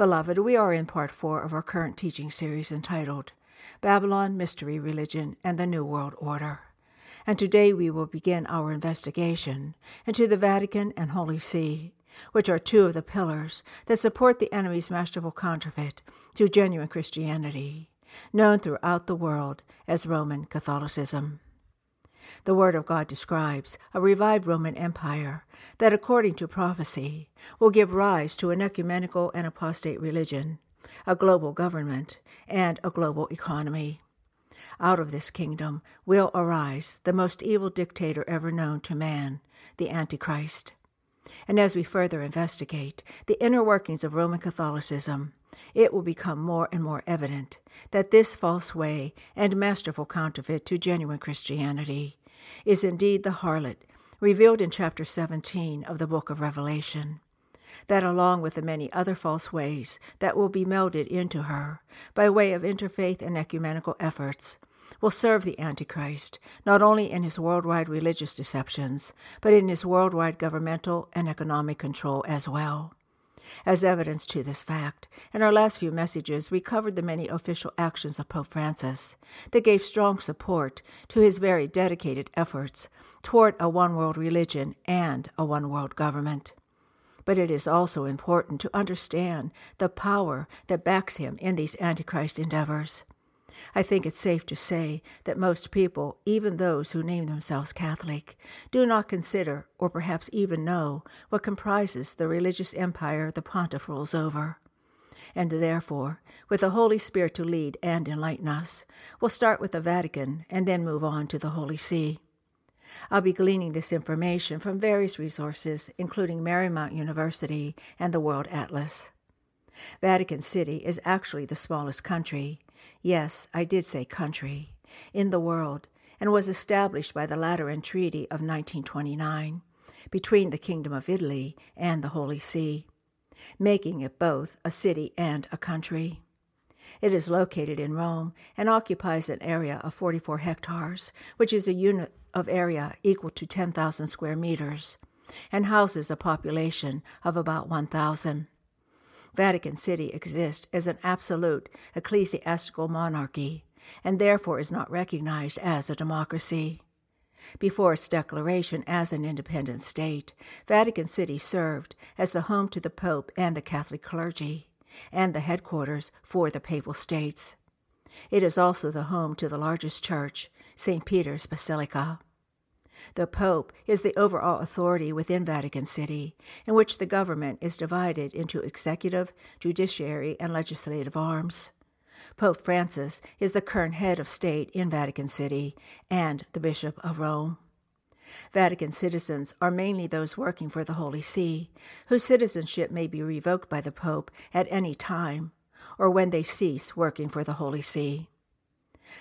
Beloved, we are in part four of our current teaching series entitled Babylon, Mystery Religion, and the New World Order. And today we will begin our investigation into the Vatican and Holy See, which are two of the pillars that support the enemy's masterful counterfeit to genuine Christianity, known throughout the world as Roman Catholicism. The Word of God describes a revived Roman Empire that, according to prophecy, will give rise to an ecumenical and apostate religion, a global government, and a global economy. Out of this kingdom will arise the most evil dictator ever known to man, the Antichrist. And as we further investigate the inner workings of Roman Catholicism, it will become more and more evident that this false way and masterful counterfeit to genuine Christianity is indeed the harlot revealed in chapter 17 of the book of Revelation. That, along with the many other false ways that will be melded into her by way of interfaith and ecumenical efforts, will serve the Antichrist not only in his worldwide religious deceptions, but in his worldwide governmental and economic control as well. As evidence to this fact, in our last few messages, we covered the many official actions of Pope Francis that gave strong support to his very dedicated efforts toward a one world religion and a one world government. But it is also important to understand the power that backs him in these Antichrist endeavors. I think it's safe to say that most people, even those who name themselves Catholic, do not consider or perhaps even know what comprises the religious empire the pontiff rules over. And therefore, with the Holy Spirit to lead and enlighten us, we'll start with the Vatican and then move on to the Holy See. I'll be gleaning this information from various resources, including Marymount University and the World Atlas. Vatican City is actually the smallest country, yes, I did say country, in the world, and was established by the Lateran Treaty of 1929 between the Kingdom of Italy and the Holy See, making it both a city and a country. It is located in Rome and occupies an area of 44 hectares, which is a unit of area equal to 10,000 square meters, and houses a population of about 1,000. Vatican City exists as an absolute ecclesiastical monarchy and therefore is not recognized as a democracy. Before its declaration as an independent state, Vatican City served as the home to the Pope and the Catholic clergy, and the headquarters for the Papal States. It is also the home to the largest church, St. Peter's Basilica. The Pope is the overall authority within Vatican City, in which the government is divided into executive, judiciary, and legislative arms. Pope Francis is the current head of state in Vatican City and the Bishop of Rome. Vatican citizens are mainly those working for the Holy See, whose citizenship may be revoked by the Pope at any time, or when they cease working for the Holy See.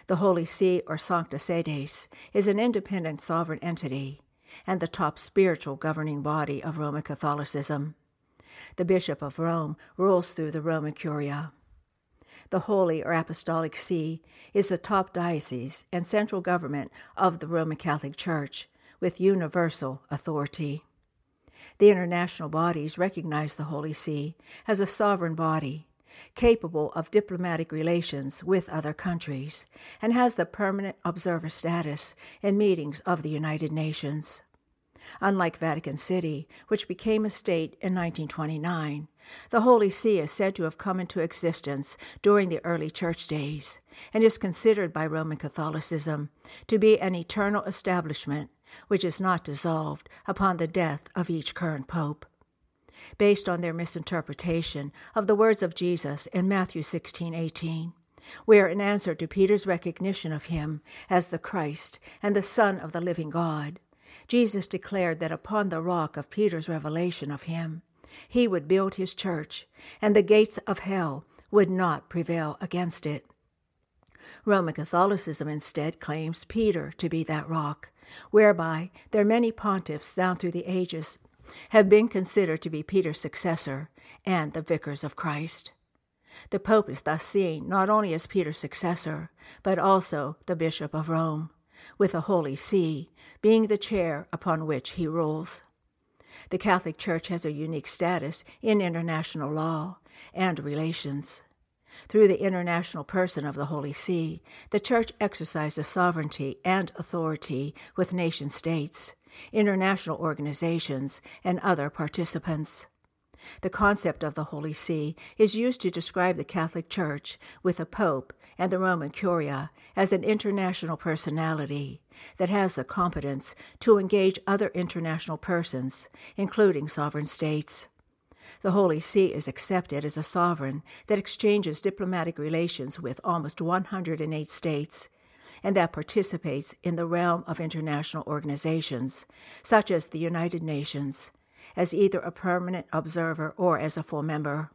The Holy See, or Sancta Sedes, is an independent sovereign entity and the top spiritual governing body of Roman Catholicism. The Bishop of Rome rules through the Roman Curia. The Holy or Apostolic See is the top diocese and central government of the Roman Catholic Church with universal authority. The international bodies recognize the Holy See as a sovereign body capable of diplomatic relations with other countries, and has the permanent observer status in meetings of the United Nations. Unlike Vatican City, which became a state in 1929, the Holy See is said to have come into existence during the early church days and is considered by Roman Catholicism to be an eternal establishment which is not dissolved upon the death of each current pope based on their misinterpretation of the words of Jesus in Matthew 16:18, where in answer to Peter's recognition of him as the Christ and the Son of the living God, Jesus declared that upon the rock of Peter's revelation of him, he would build his church, and the gates of hell would not prevail against it. Roman Catholicism instead claims Peter to be that rock, whereby their many pontiffs down through the ages have been considered to be Peter's successor and the vicars of Christ. The Pope is thus seen not only as Peter's successor, but also the Bishop of Rome, with the Holy See being the chair upon which he rules. The Catholic Church has a unique status in international law and relations. Through the international person of the Holy See, the Church exercises sovereignty and authority with nation states, international organizations, and other participants. The concept of the Holy See is used to describe the Catholic Church with the Pope and the Roman Curia as an international personality that has the competence to engage other international persons, including sovereign states. The Holy See is accepted as a sovereign that exchanges diplomatic relations with almost 108 states and that participates in the realm of international organizations, such as the United Nations, as either a permanent observer or as a full member.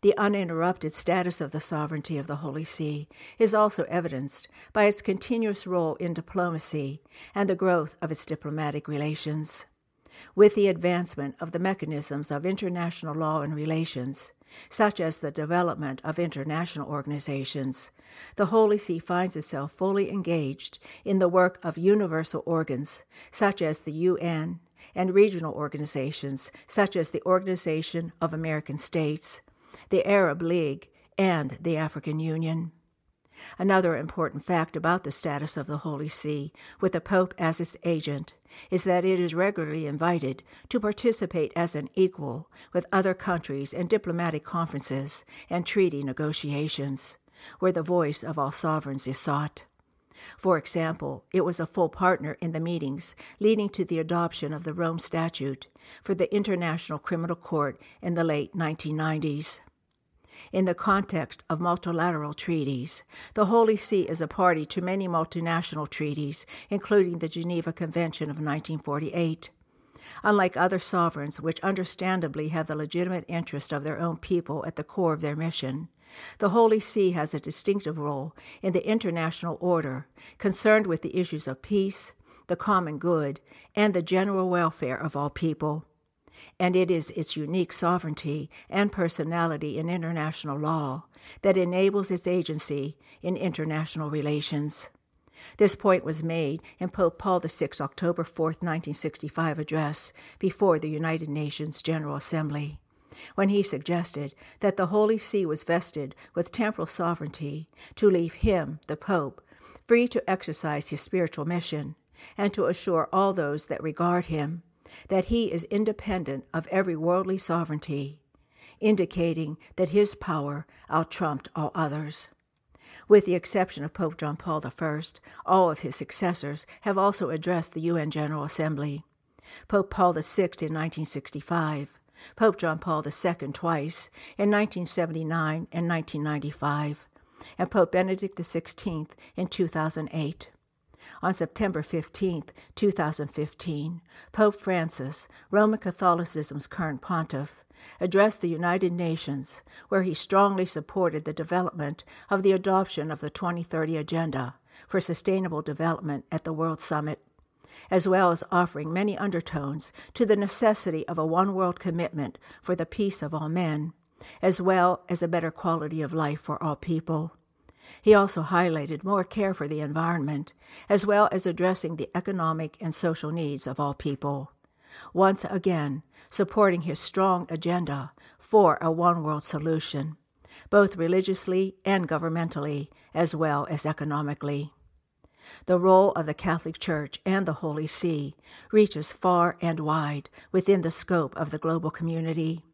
The uninterrupted status of the sovereignty of the Holy See is also evidenced by its continuous role in diplomacy and the growth of its diplomatic relations. With the advancement of the mechanisms of international law and relations, such as the development of international organizations, the Holy See finds itself fully engaged in the work of universal organs, such as the UN, and regional organizations, such as the Organization of American States, the Arab League, and the African Union. Another important fact about the status of the Holy See, with the Pope as its agent, is that it is regularly invited to participate as an equal with other countries in diplomatic conferences and treaty negotiations, where the voice of all sovereigns is sought. For example, it was a full partner in the meetings leading to the adoption of the Rome Statute for the International Criminal Court in the late 1990s. In the context of multilateral treaties, the Holy See is a party to many multinational treaties, including the Geneva Convention of 1948. Unlike other sovereigns, which understandably have the legitimate interest of their own people at the core of their mission, the Holy See has a distinctive role in the international order, concerned with the issues of peace, the common good, and the general welfare of all people. And it is its unique sovereignty and personality in international law that enables its agency in international relations. This point was made in Pope Paul VI's October 4, 1965 address before the United Nations General Assembly when he suggested that the Holy See was vested with temporal sovereignty to leave him, the Pope, free to exercise his spiritual mission and to assure all those that regard him that he is independent of every worldly sovereignty, indicating that his power outtrumped all others. With the exception of Pope John Paul I, all of his successors have also addressed the UN General Assembly. Pope Paul VI in 1965, Pope John Paul II twice, in 1979 and 1995, and Pope Benedict XVI in 2008. On September 15, 2015, Pope Francis, Roman Catholicism's current pontiff, addressed the United Nations, where he strongly supported the development of the adoption of the 2030 Agenda for Sustainable Development at the World Summit as well as offering many undertones to the necessity of a one world commitment for the peace of all men, as well as a better quality of life for all people. He also highlighted more care for the environment, as well as addressing the economic and social needs of all people. Once again, supporting his strong agenda for a one world solution, both religiously and governmentally, as well as economically. The role of the Catholic Church and the Holy See reaches far and wide within the scope of the global community.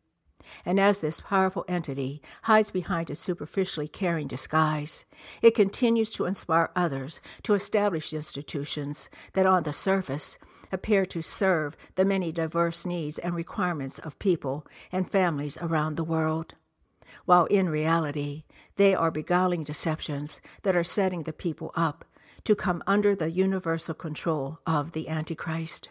And as this powerful entity hides behind a superficially caring disguise, it continues to inspire others to establish institutions that on the surface appear to serve the many diverse needs and requirements of people and families around the world, while in reality they are beguiling deceptions that are setting the people up to come under the universal control of the Antichrist.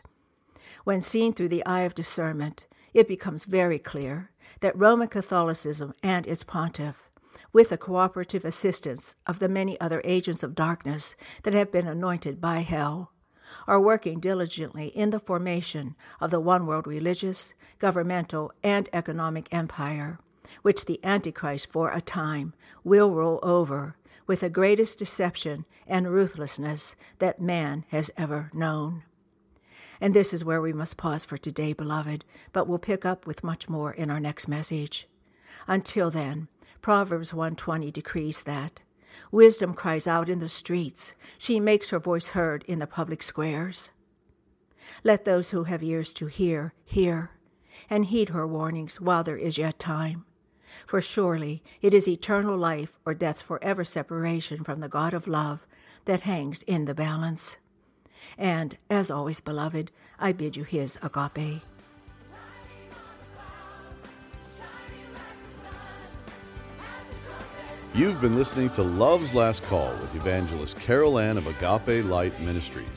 When seen through the eye of discernment, it becomes very clear that Roman Catholicism and its pontiff, with the cooperative assistance of the many other agents of darkness that have been anointed by hell, are working diligently in the formation of the one world religious, governmental, and economic empire, which the Antichrist for a time will rule over with the greatest deception and ruthlessness that man has ever known. And this is where we must pause for today, beloved, but we'll pick up with much more in our next message. Until then, Proverbs 120 decrees that wisdom cries out in the streets, she makes her voice heard in the public squares. Let those who have ears to hear hear, and heed her warnings while there is yet time. For surely it is eternal life or death's forever separation from the God of love that hangs in the balance. And, as always, beloved, I bid you his agape. You've been listening to Love's Last Call with evangelist Carol Ann of Agape Light Ministries.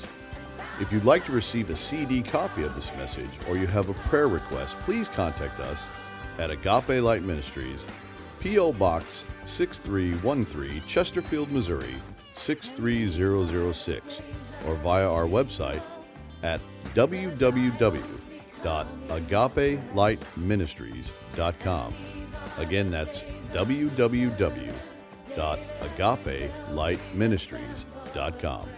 If you'd like to receive a CD copy of this message or you have a prayer request, please contact us at Agape Light Ministries, P.O. Box 6313, Chesterfield, Missouri 63006, or via our website at www.agapelightministries.com. Again, that's www.agapelightministries.com.